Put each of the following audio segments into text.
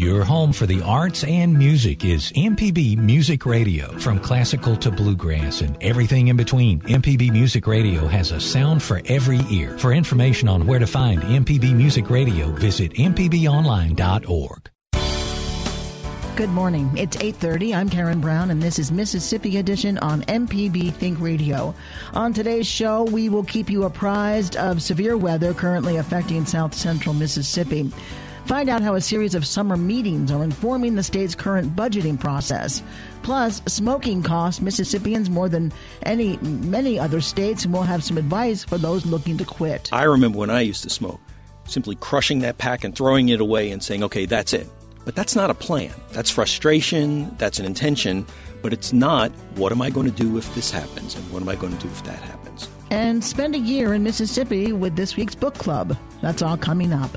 Your home for the arts and music is MPB Music Radio. From classical to bluegrass and everything in between, MPB Music Radio has a sound for every ear. For information on where to find MPB Music Radio, visit mpbonline.org. Good morning. It's 8:30. I'm Karen Brown and this is Mississippi Edition on MPB Think Radio. On today's show, we will keep you apprised of severe weather currently affecting south central Mississippi. Find out how a series of summer meetings are informing the state's current budgeting process. Plus, smoking costs Mississippians more than any many other states, and we'll have some advice for those looking to quit. I remember when I used to smoke, simply crushing that pack and throwing it away and saying, "Okay, that's it." But that's not a plan. That's frustration, that's an intention, but it's not what am I going to do if this happens and what am I going to do if that happens. And spend a year in Mississippi with this week's book club. That's all coming up.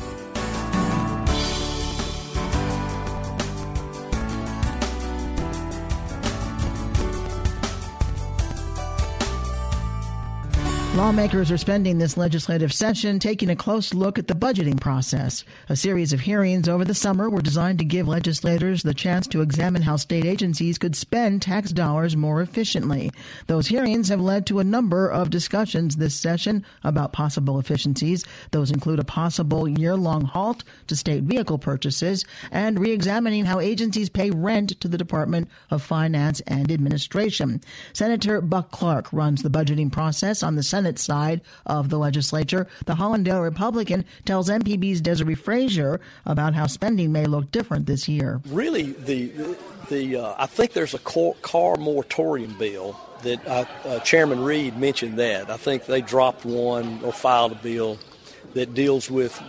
Lawmakers are spending this legislative session taking a close look at the budgeting process. A series of hearings over the summer were designed to give legislators the chance to examine how state agencies could spend tax dollars more efficiently. Those hearings have led to a number of discussions this session about possible efficiencies. Those include a possible year long halt to state vehicle purchases and re examining how agencies pay rent to the Department of Finance and Administration. Senator Buck Clark runs the budgeting process on the Senate Senate side of the legislature. The Hollandale Republican tells MPB's Desare Frazier about how spending may look different this year. Really, the the uh, I think there's a car moratorium bill that uh, uh, Chairman Read mentioned that. I think they dropped one or filed a bill that deals with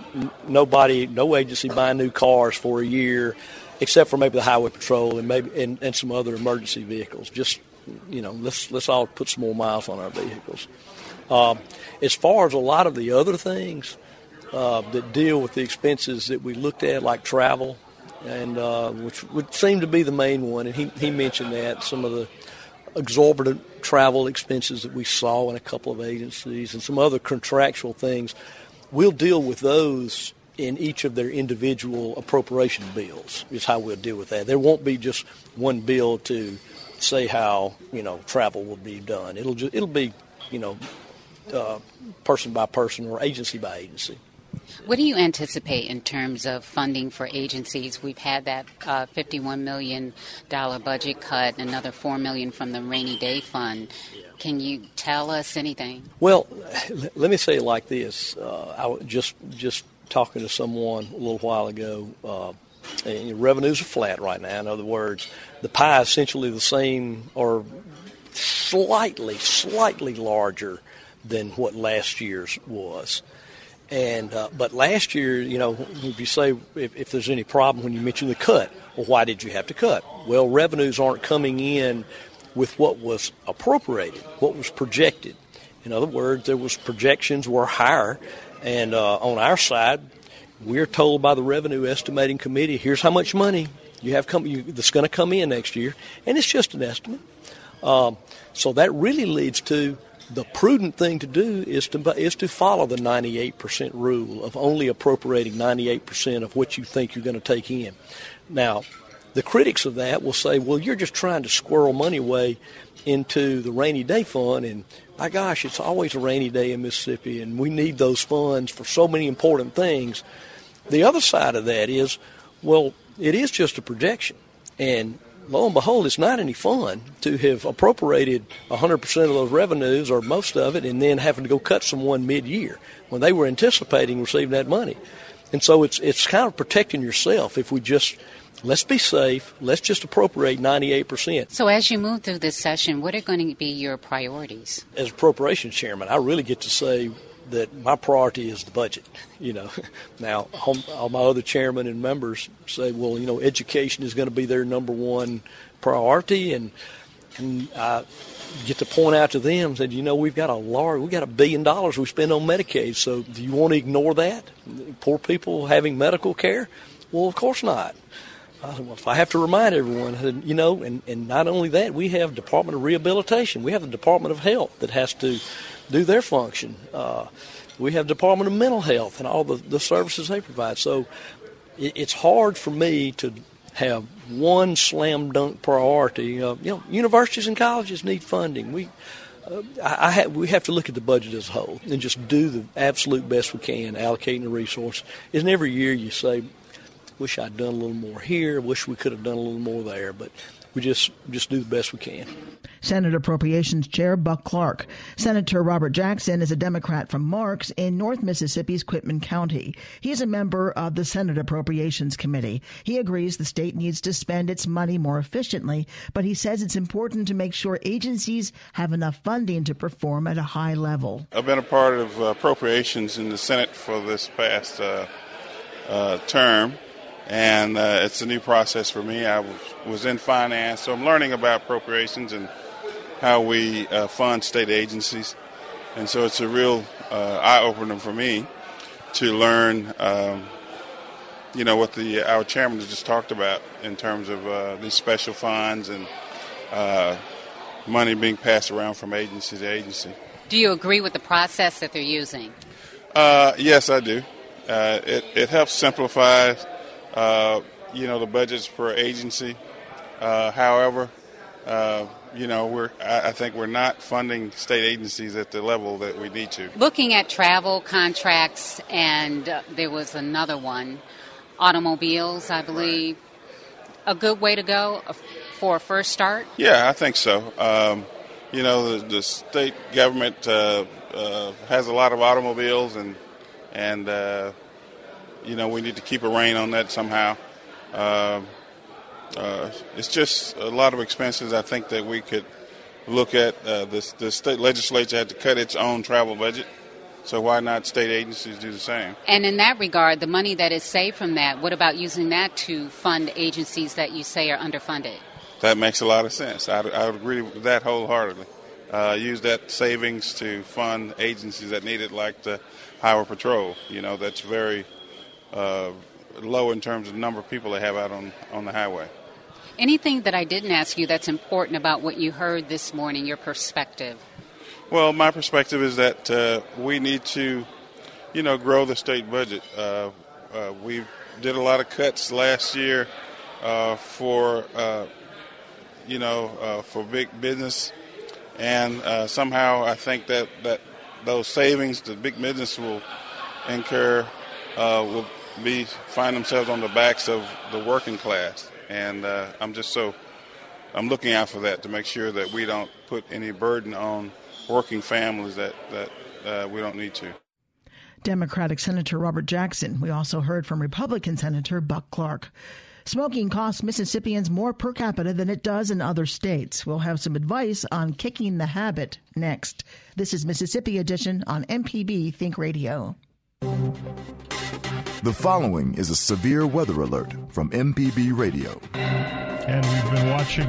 nobody, no agency buying new cars for a year, except for maybe the highway patrol and maybe and, and some other emergency vehicles. Just you know, let's let's all put some more miles on our vehicles. Um, as far as a lot of the other things uh, that deal with the expenses that we looked at, like travel, and uh, which would seem to be the main one, and he, he mentioned that some of the exorbitant travel expenses that we saw in a couple of agencies and some other contractual things, we'll deal with those in each of their individual appropriation bills is how we'll deal with that. There won't be just one bill to say how you know travel will be done. It'll just it'll be you know uh, person by person or agency by agency. What do you anticipate in terms of funding for agencies? We've had that uh, $51 million budget cut, and another 4 million from the rainy day fund. Can you tell us anything? Well, let me say it like this. Uh, I was just just talking to someone a little while ago. Uh, and revenues are flat right now. In other words, the pie is essentially the same or slightly, slightly larger than what last year's was. And uh, but last year, you know, if you say if, if there's any problem when you mention the cut, well, why did you have to cut? Well, revenues aren't coming in with what was appropriated, what was projected. In other words, there was projections were higher, and uh, on our side, we're told by the revenue estimating committee, here's how much money you have come you, that's going to come in next year, and it's just an estimate. Um, so that really leads to the prudent thing to do is to is to follow the 98% rule of only appropriating 98% of what you think you're going to take in. Now, the critics of that will say, "Well, you're just trying to squirrel money away into the rainy day fund and my gosh, it's always a rainy day in Mississippi and we need those funds for so many important things." The other side of that is, well, it is just a projection. And lo and behold, it's not any fun to have appropriated 100% of those revenues or most of it and then having to go cut someone mid-year when they were anticipating receiving that money. And so it's it's kind of protecting yourself if we just let's be safe. Let's just appropriate 98%. So as you move through this session, what are going to be your priorities? As appropriations chairman, I really get to say that my priority is the budget. You know, now all my other chairmen and members say, well, you know, education is going to be their number one priority, and and I get to point out to them that you know we've got a large, we got a billion dollars we spend on Medicaid. So do you want to ignore that? Poor people having medical care? Well, of course not. I said, well, if I have to remind everyone, you know, and, and not only that, we have Department of Rehabilitation, we have the Department of Health that has to do their function. Uh, we have Department of Mental Health and all the, the services they provide. So it, it's hard for me to have one slam dunk priority. Uh, you know, universities and colleges need funding. We uh, I, I have, we have to look at the budget as a whole and just do the absolute best we can, allocating the resource. Isn't every year you say, "Wish I'd done a little more here. Wish we could have done a little more there," but we just just do the best we can. Senate Appropriations Chair Buck Clark. Senator Robert Jackson is a Democrat from Marks in North Mississippi's Quitman County. He is a member of the Senate Appropriations Committee. He agrees the state needs to spend its money more efficiently, but he says it's important to make sure agencies have enough funding to perform at a high level. I've been a part of uh, appropriations in the Senate for this past uh, uh, term and uh, it's a new process for me. I was, was, in finance, so I'm learning about appropriations and how we uh, fund state agencies, and so it's a real uh, eye opener for me to learn. Um, you know what the our chairman has just talked about in terms of uh, these special funds and uh, money being passed around from agency to agency. Do you agree with the process that they're using? Uh, yes, I do. it, it helps simplify you know, the budgets per agency. Uh, however, uh, you know, we're I, think we're not funding state agencies at the level that we need to. Looking at travel contracts, and uh, there was another one, automobiles, I believe. A good way to go for a first start? Yeah, I think so. Um, you know, the, the, state government uh, uh, has a lot of automobiles, and and you know, we need to keep a rein on that somehow. Uh, uh, it's just a lot of expenses. I think that we could look at uh, the, the state legislature had to cut its own travel budget. So why not state agencies do the same? And in that regard, the money that is saved from that, what about using that to fund agencies that you say are underfunded? That makes a lot of sense. I, I would agree with that wholeheartedly. Uh, use that savings to fund agencies that need it, like the Highway Patrol. You know, that's very uh, low in terms of the number of people they have out on, on the highway. Anything that I didn't ask you that's important about what you heard this morning, your perspective? Well, my perspective is that uh, we need to, you know, grow the state budget. Uh, uh, we did a lot of cuts last year uh, for, uh, you know, uh, for big business, and somehow I think that, that those savings the big business will incur will be find themselves on the backs of the working class, and uh, I'm just so I'm looking out for that to make sure that we don't put any burden on working families that that uh, we don't need to. Democratic Senator Robert Jackson. We also heard from Republican Senator Buck Clark. Smoking costs Mississippians more per capita than it does in other states. We'll have some advice on kicking the habit next. This is Mississippi Edition on MPB Think Radio. The following is a severe weather alert from MPB Radio. And we've been watching.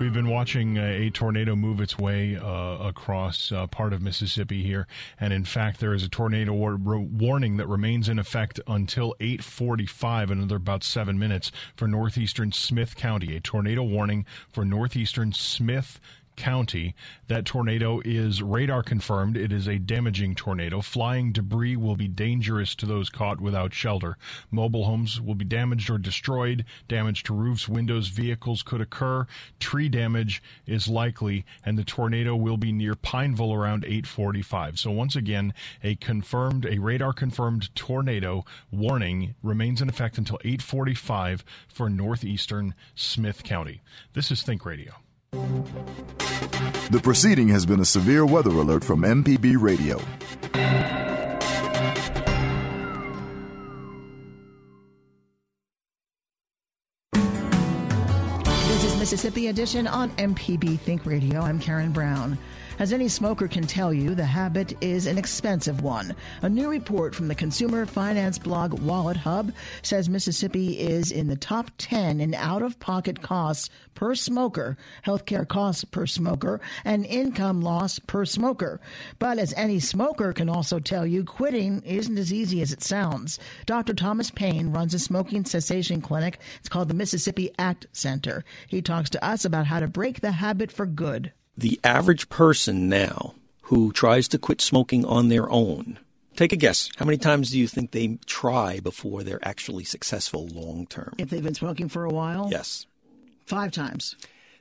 We've been watching a tornado move its way uh, across uh, part of Mississippi here, and in fact, there is a tornado war- warning that remains in effect until 8:45, another about seven minutes for northeastern Smith County. A tornado warning for northeastern Smith County. That tornado is radar confirmed. It is a damaging tornado. Flying debris will be dangerous to those caught without shelter. Mobile homes will be damaged or destroyed. Damage to roofs, windows, vehicles could occur. Tree damage is likely, and the tornado will be near Pineville around 845. So once again, a confirmed, a radar confirmed tornado warning remains in effect until 845 for northeastern Smith County. This is Think Radio. The proceeding has been a severe weather alert from MPB Radio. This is Mississippi Edition on MPB Think Radio. I'm Karen Brown. As any smoker can tell you, the habit is an expensive one. A new report from the consumer finance blog WalletHub says Mississippi is in the top 10 in out of pocket costs per smoker, healthcare costs per smoker, and income loss per smoker. But as any smoker can also tell you, quitting isn't as easy as it sounds. Dr. Thomas Payne runs a smoking cessation clinic. It's called the Mississippi ACT Center. He talks to us about how to break the habit for good the average person now who tries to quit smoking on their own Take a guess. How many times do you think they try before they're actually successful long term? If they've been smoking for a while? Yes. Five times.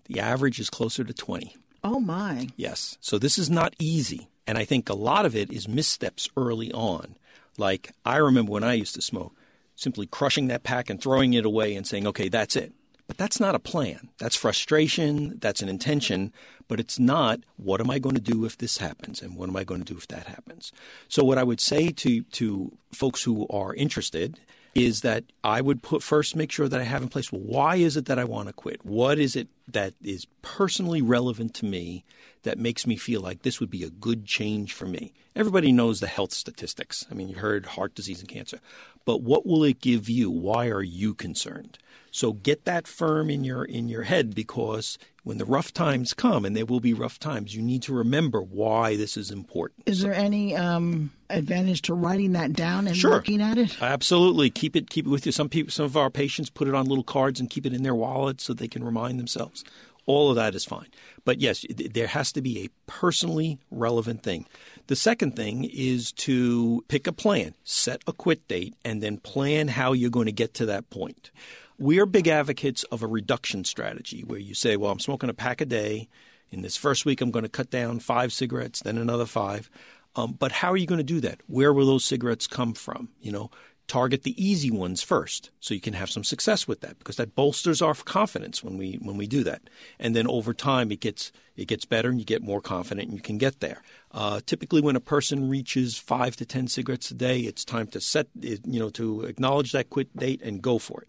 The average is closer to 20. Oh, my. Yes. So this is not easy. And I think a lot of it is missteps early on. Like I remember when I used to smoke, simply crushing that pack and throwing it away and saying, okay, that's it. But that's not a plan. That's frustration. That's an intention. But it's not, what am I going to do if this happens? And what am I going to do if that happens? So, what I would say to, to folks who are interested is that I would put first make sure that I have in place well, why is it that I want to quit? What is it that is personally relevant to me that makes me feel like this would be a good change for me? Everybody knows the health statistics. I mean, you heard heart disease and cancer. But what will it give you? Why are you concerned? So get that firm in your in your head because when the rough times come, and there will be rough times, you need to remember why this is important. Is there any um, advantage to writing that down and sure. looking at it? Absolutely. Keep it keep it with you. Some people, some of our patients put it on little cards and keep it in their wallet so they can remind themselves. All of that is fine. But yes, there has to be a personally relevant thing. The second thing is to pick a plan, set a quit date, and then plan how you're going to get to that point. We are big advocates of a reduction strategy where you say, well, I'm smoking a pack a day. In this first week, I'm going to cut down five cigarettes, then another five. Um, but how are you going to do that? Where will those cigarettes come from? You know, target the easy ones first so you can have some success with that because that bolsters our confidence when we when we do that and then over time it gets it gets better and you get more confident and you can get there uh, typically when a person reaches five to ten cigarettes a day it's time to set you know to acknowledge that quit date and go for it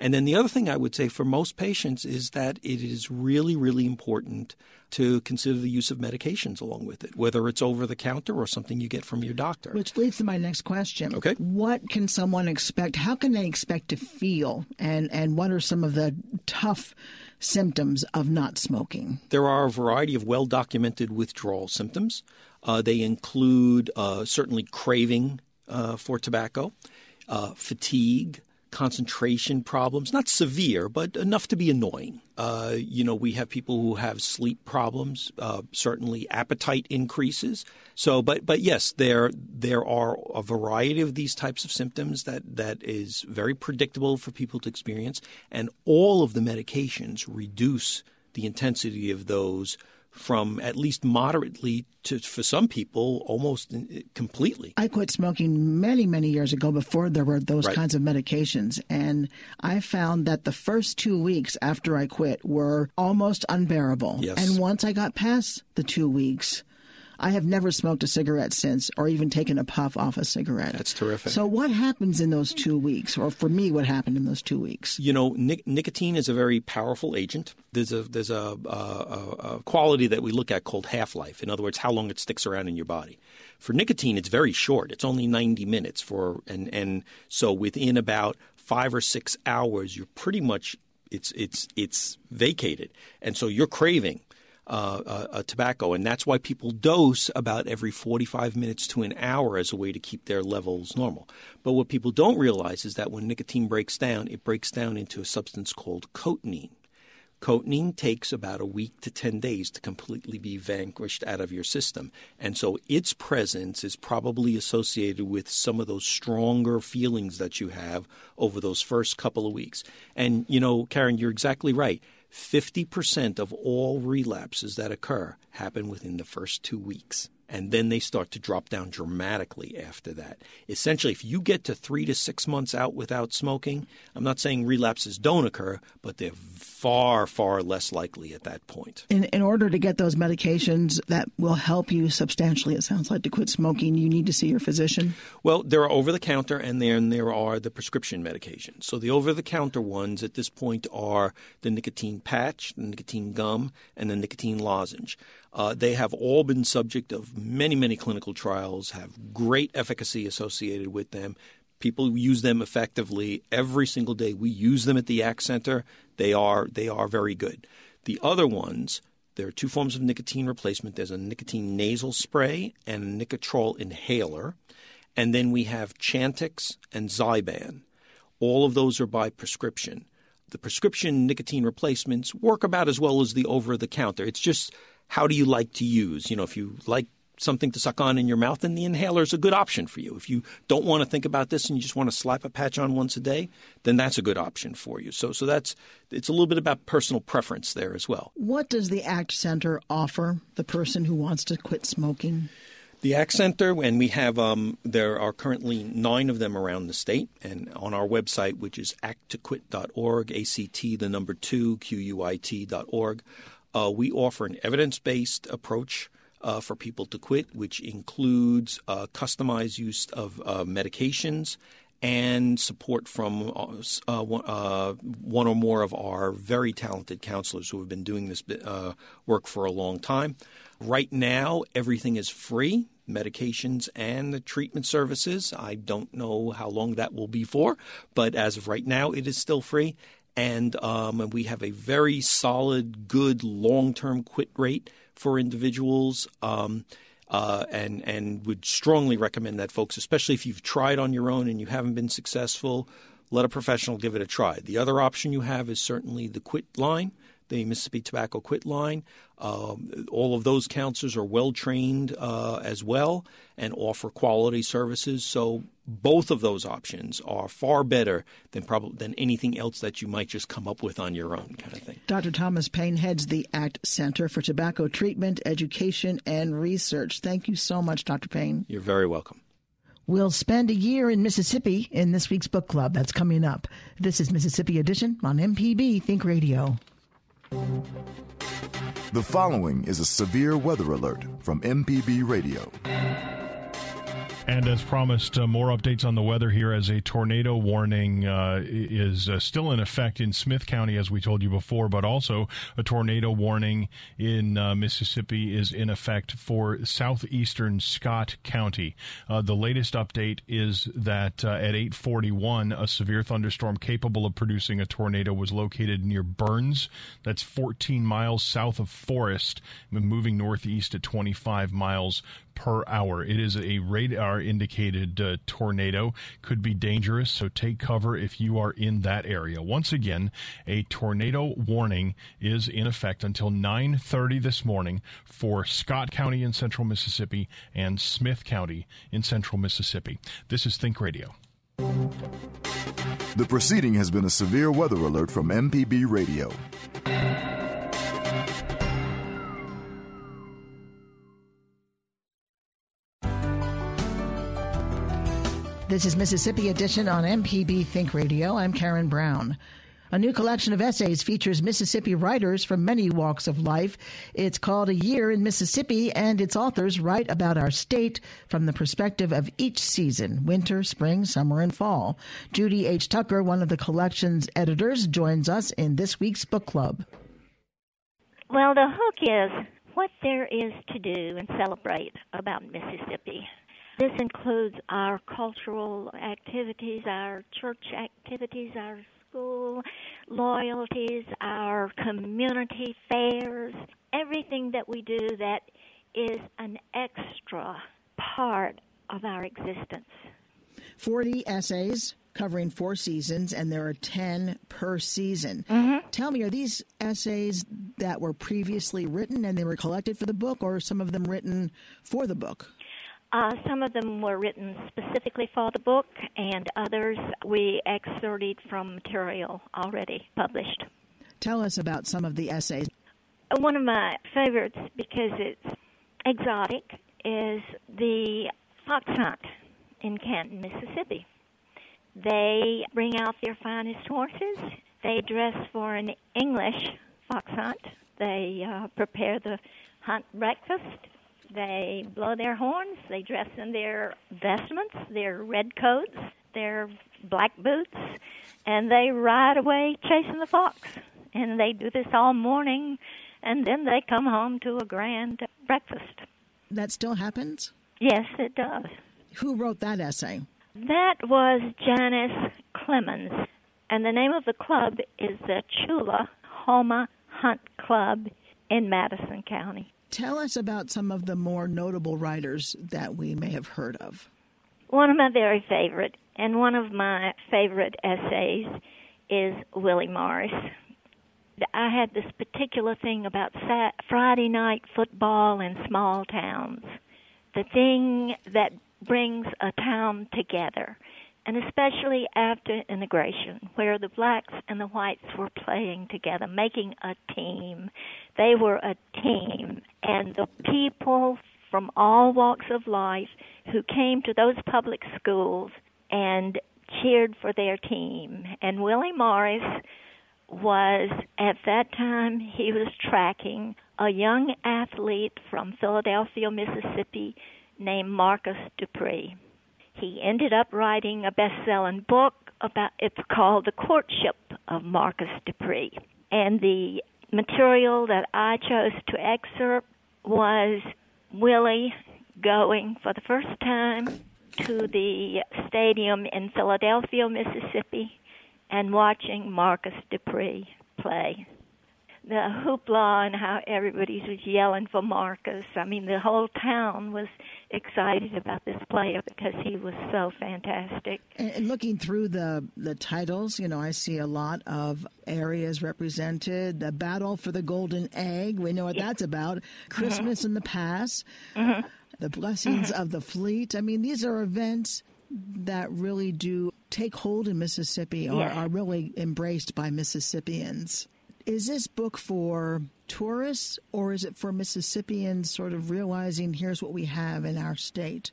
and then the other thing I would say for most patients is that it is really, really important to consider the use of medications along with it, whether it's over the counter or something you get from your doctor. Which leads to my next question. Okay. What can someone expect? How can they expect to feel? And, and what are some of the tough symptoms of not smoking? There are a variety of well documented withdrawal symptoms. Uh, they include uh, certainly craving uh, for tobacco, uh, fatigue, concentration problems, not severe, but enough to be annoying. Uh, you know, we have people who have sleep problems, uh, certainly appetite increases. So, but but yes, there there are a variety of these types of symptoms that that is very predictable for people to experience, and all of the medications reduce the intensity of those from at least moderately to, for some people, almost completely. I quit smoking many, many years ago before there were those right. kinds of medications. And I found that the first two weeks after I quit were almost unbearable. Yes. And once I got past the two weeks, I have never smoked a cigarette since or even taken a puff off a cigarette. That's terrific. So, what happens in those two weeks, or for me, what happened in those two weeks? You know, nic- nicotine is a very powerful agent. There's a there's a, a, a quality that we look at called half life. In other words, how long it sticks around in your body. For nicotine, it's very short. It's only 90 minutes for and and so within about five or six hours, you're pretty much it's it's it's vacated, and so you're craving uh, uh, uh, tobacco, and that's why people dose about every 45 minutes to an hour as a way to keep their levels normal. But what people don't realize is that when nicotine breaks down, it breaks down into a substance called cotinine. Cotinine takes about a week to 10 days to completely be vanquished out of your system. And so its presence is probably associated with some of those stronger feelings that you have over those first couple of weeks. And, you know, Karen, you're exactly right 50% of all relapses that occur happen within the first two weeks. And then they start to drop down dramatically after that. Essentially, if you get to three to six months out without smoking, I'm not saying relapses don't occur, but they're far, far less likely at that point. In, in order to get those medications that will help you substantially, it sounds like, to quit smoking, you need to see your physician? Well, there are over the counter and then there are the prescription medications. So the over the counter ones at this point are the nicotine patch, the nicotine gum, and the nicotine lozenge. Uh, they have all been subject of many, many clinical trials, have great efficacy associated with them. People use them effectively every single day. We use them at the ACT Center. They are they are very good. The other ones, there are two forms of nicotine replacement. There's a nicotine nasal spray and a Nicotrol inhaler, and then we have Chantix and Zyban. All of those are by prescription. The prescription nicotine replacements work about as well as the over the counter. It's just how do you like to use? You know, if you like something to suck on in your mouth, then the inhaler is a good option for you. If you don't want to think about this and you just want to slap a patch on once a day, then that's a good option for you. So, so that's it's a little bit about personal preference there as well. What does the ACT Center offer the person who wants to quit smoking? The ACT Center, and we have um, there are currently nine of them around the state, and on our website, which is acttoquit.org, A C T the number two Q U I T.org, uh, we offer an evidence based approach uh, for people to quit, which includes uh, customized use of uh, medications and support from uh, one, uh, one, or more of our very talented counselors who have been doing this uh, work for a long time. Right now, everything is free medications and the treatment services. I don't know how long that will be for, but as of right now, it is still free. And, um, and we have a very solid, good long term quit rate for individuals. Um, uh, and and would strongly recommend that folks, especially if you've tried on your own and you haven't been successful, let a professional give it a try. The other option you have is certainly the quit line, the Mississippi Tobacco Quit line. Um, all of those counselors are well trained uh, as well and offer quality services. So both of those options are far better than probably than anything else that you might just come up with on your own, kind of thing. Dr. Thomas Payne heads the ACT Center for Tobacco Treatment, Education, and Research. Thank you so much, Dr. Payne. You're very welcome. We'll spend a year in Mississippi in this week's book club. That's coming up. This is Mississippi Edition on MPB Think Radio. The following is a severe weather alert from MPB Radio. And as promised, uh, more updates on the weather here as a tornado warning uh, is uh, still in effect in Smith County, as we told you before, but also a tornado warning in uh, Mississippi is in effect for southeastern Scott County. Uh, the latest update is that uh, at 841, a severe thunderstorm capable of producing a tornado was located near Burns. That's 14 miles south of Forest, moving northeast at 25 miles per hour. It is a radar indicated uh, tornado, could be dangerous, so take cover if you are in that area. Once again, a tornado warning is in effect until 9:30 this morning for Scott County in central Mississippi and Smith County in central Mississippi. This is Think Radio. The proceeding has been a severe weather alert from MPB Radio. This is Mississippi Edition on MPB Think Radio. I'm Karen Brown. A new collection of essays features Mississippi writers from many walks of life. It's called A Year in Mississippi, and its authors write about our state from the perspective of each season winter, spring, summer, and fall. Judy H. Tucker, one of the collection's editors, joins us in this week's book club. Well, the hook is what there is to do and celebrate about Mississippi. This includes our cultural activities, our church activities, our school loyalties, our community fairs, everything that we do that is an extra part of our existence. 40 essays covering four seasons, and there are 10 per season. Mm-hmm. Tell me, are these essays that were previously written and they were collected for the book, or some of them written for the book? Uh, some of them were written specifically for the book, and others we excerpted from material already published. Tell us about some of the essays. One of my favorites, because it's exotic, is the fox hunt in Canton, Mississippi. They bring out their finest horses. They dress for an English fox hunt. They uh, prepare the hunt breakfast they blow their horns, they dress in their vestments, their red coats, their black boots, and they ride away chasing the fox. And they do this all morning, and then they come home to a grand breakfast. That still happens? Yes, it does. Who wrote that essay? That was Janice Clemens, and the name of the club is the Chula Homa Hunt Club in Madison County. Tell us about some of the more notable writers that we may have heard of. One of my very favorite, and one of my favorite essays is Willie Morris. I had this particular thing about Friday night football in small towns. the thing that brings a town together. And especially after integration, where the blacks and the whites were playing together, making a team. They were a team. And the people from all walks of life who came to those public schools and cheered for their team. And Willie Morris was, at that time, he was tracking a young athlete from Philadelphia, Mississippi, named Marcus Dupree. He ended up writing a best-selling book about it's called The Courtship of Marcus Dupree. And the material that I chose to excerpt was Willie going for the first time to the stadium in Philadelphia, Mississippi, and watching Marcus Dupree play the hoopla and how everybody was yelling for Marcus. I mean, the whole town was excited about this player because he was so fantastic. And looking through the the titles, you know, I see a lot of areas represented. The battle for the golden egg. We know what yeah. that's about. Mm-hmm. Christmas mm-hmm. in the past. Mm-hmm. The blessings mm-hmm. of the fleet. I mean, these are events that really do take hold in Mississippi or yeah. are really embraced by Mississippians. Is this book for tourists or is it for Mississippians sort of realizing here's what we have in our state?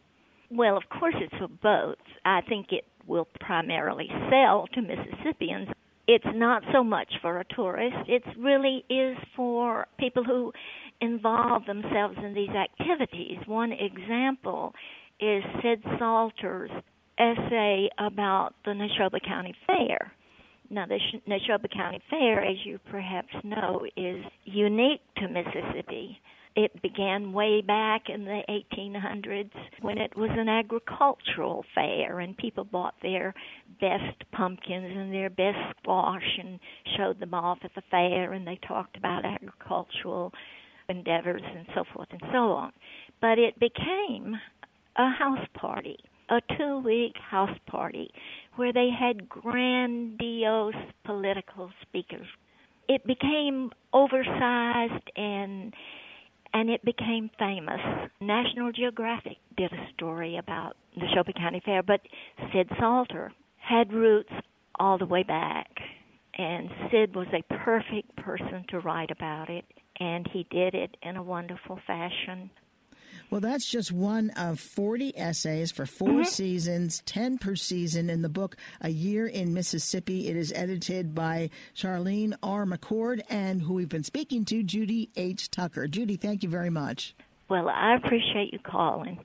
Well, of course, it's for both. I think it will primarily sell to Mississippians. It's not so much for a tourist. It really is for people who involve themselves in these activities. One example is Sid Salter's essay about the Neshoba County Fair. Now, the Neshoba County Fair, as you perhaps know, is unique to Mississippi. It began way back in the 1800s when it was an agricultural fair, and people bought their best pumpkins and their best squash and showed them off at the fair, and they talked about agricultural endeavors and so forth and so on. But it became a house party, a two week house party where they had grandiose political speakers. It became oversized and and it became famous. National Geographic did a story about the Neshoba County Fair, but Sid Salter had roots all the way back. And Sid was a perfect person to write about it, and he did it in a wonderful fashion. Well, that's just one of 40 essays for 4 mm-hmm. seasons, 10 per season in the book A Year in Mississippi. It is edited by Charline R. McCord and who we've been speaking to, Judy H. Tucker. Judy, thank you very much. Well, I appreciate you calling.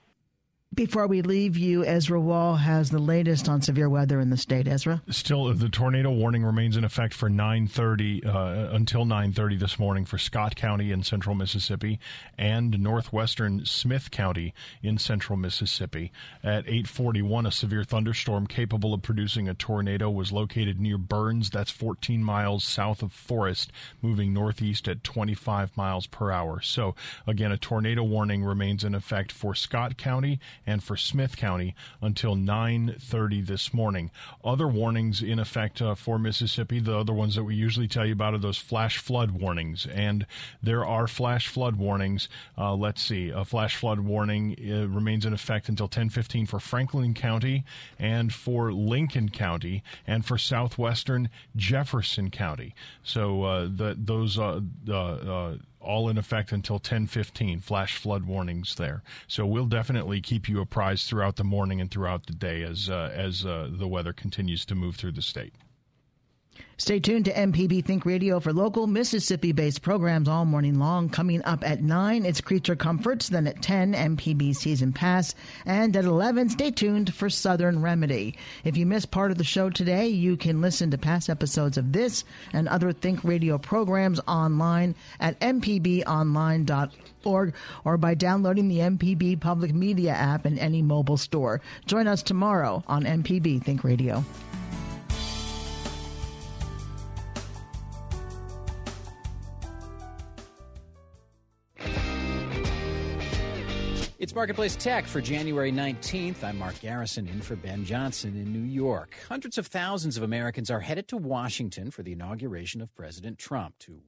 Before we leave you, Ezra Wall has the latest on severe weather in the state. Ezra, still the tornado warning remains in effect for 9:30 uh, until 9:30 this morning for Scott County in central Mississippi and northwestern Smith County in central Mississippi. At 8:41, a severe thunderstorm capable of producing a tornado was located near Burns. That's 14 miles south of Forest, moving northeast at 25 miles per hour. So again, a tornado warning remains in effect for Scott County and for Smith County until 9:30 this morning. Other warnings in effect uh, for Mississippi, the other ones that we usually tell you about are those flash flood warnings, and there are flash flood warnings. Uh, let's see, a flash flood warning uh, remains in effect until 10:15 for Franklin County and for Lincoln County and for southwestern Jefferson County. So uh, the, those uh, all in effect until 10:15 flash flood warnings there. So we'll definitely keep you apprised throughout the morning and throughout the day as uh, as uh, the weather continues to move through the state Stay tuned to MPB Think Radio for local Mississippi based programs all morning long. Coming up at 9, it's Creature Comforts. Then at 10, MPB Season Pass. And at 11, stay tuned for Southern Remedy. If you missed part of the show today, you can listen to past episodes of this and other Think Radio programs online at mpbonline.org or by downloading the MPB Public Media app in any mobile store. Join us tomorrow on MPB Think Radio. It's Marketplace Tech for January 19th. I'm Mark Garrison in for Ben Johnson in New York. Hundreds of thousands of Americans are headed to Washington for the inauguration of President Trump to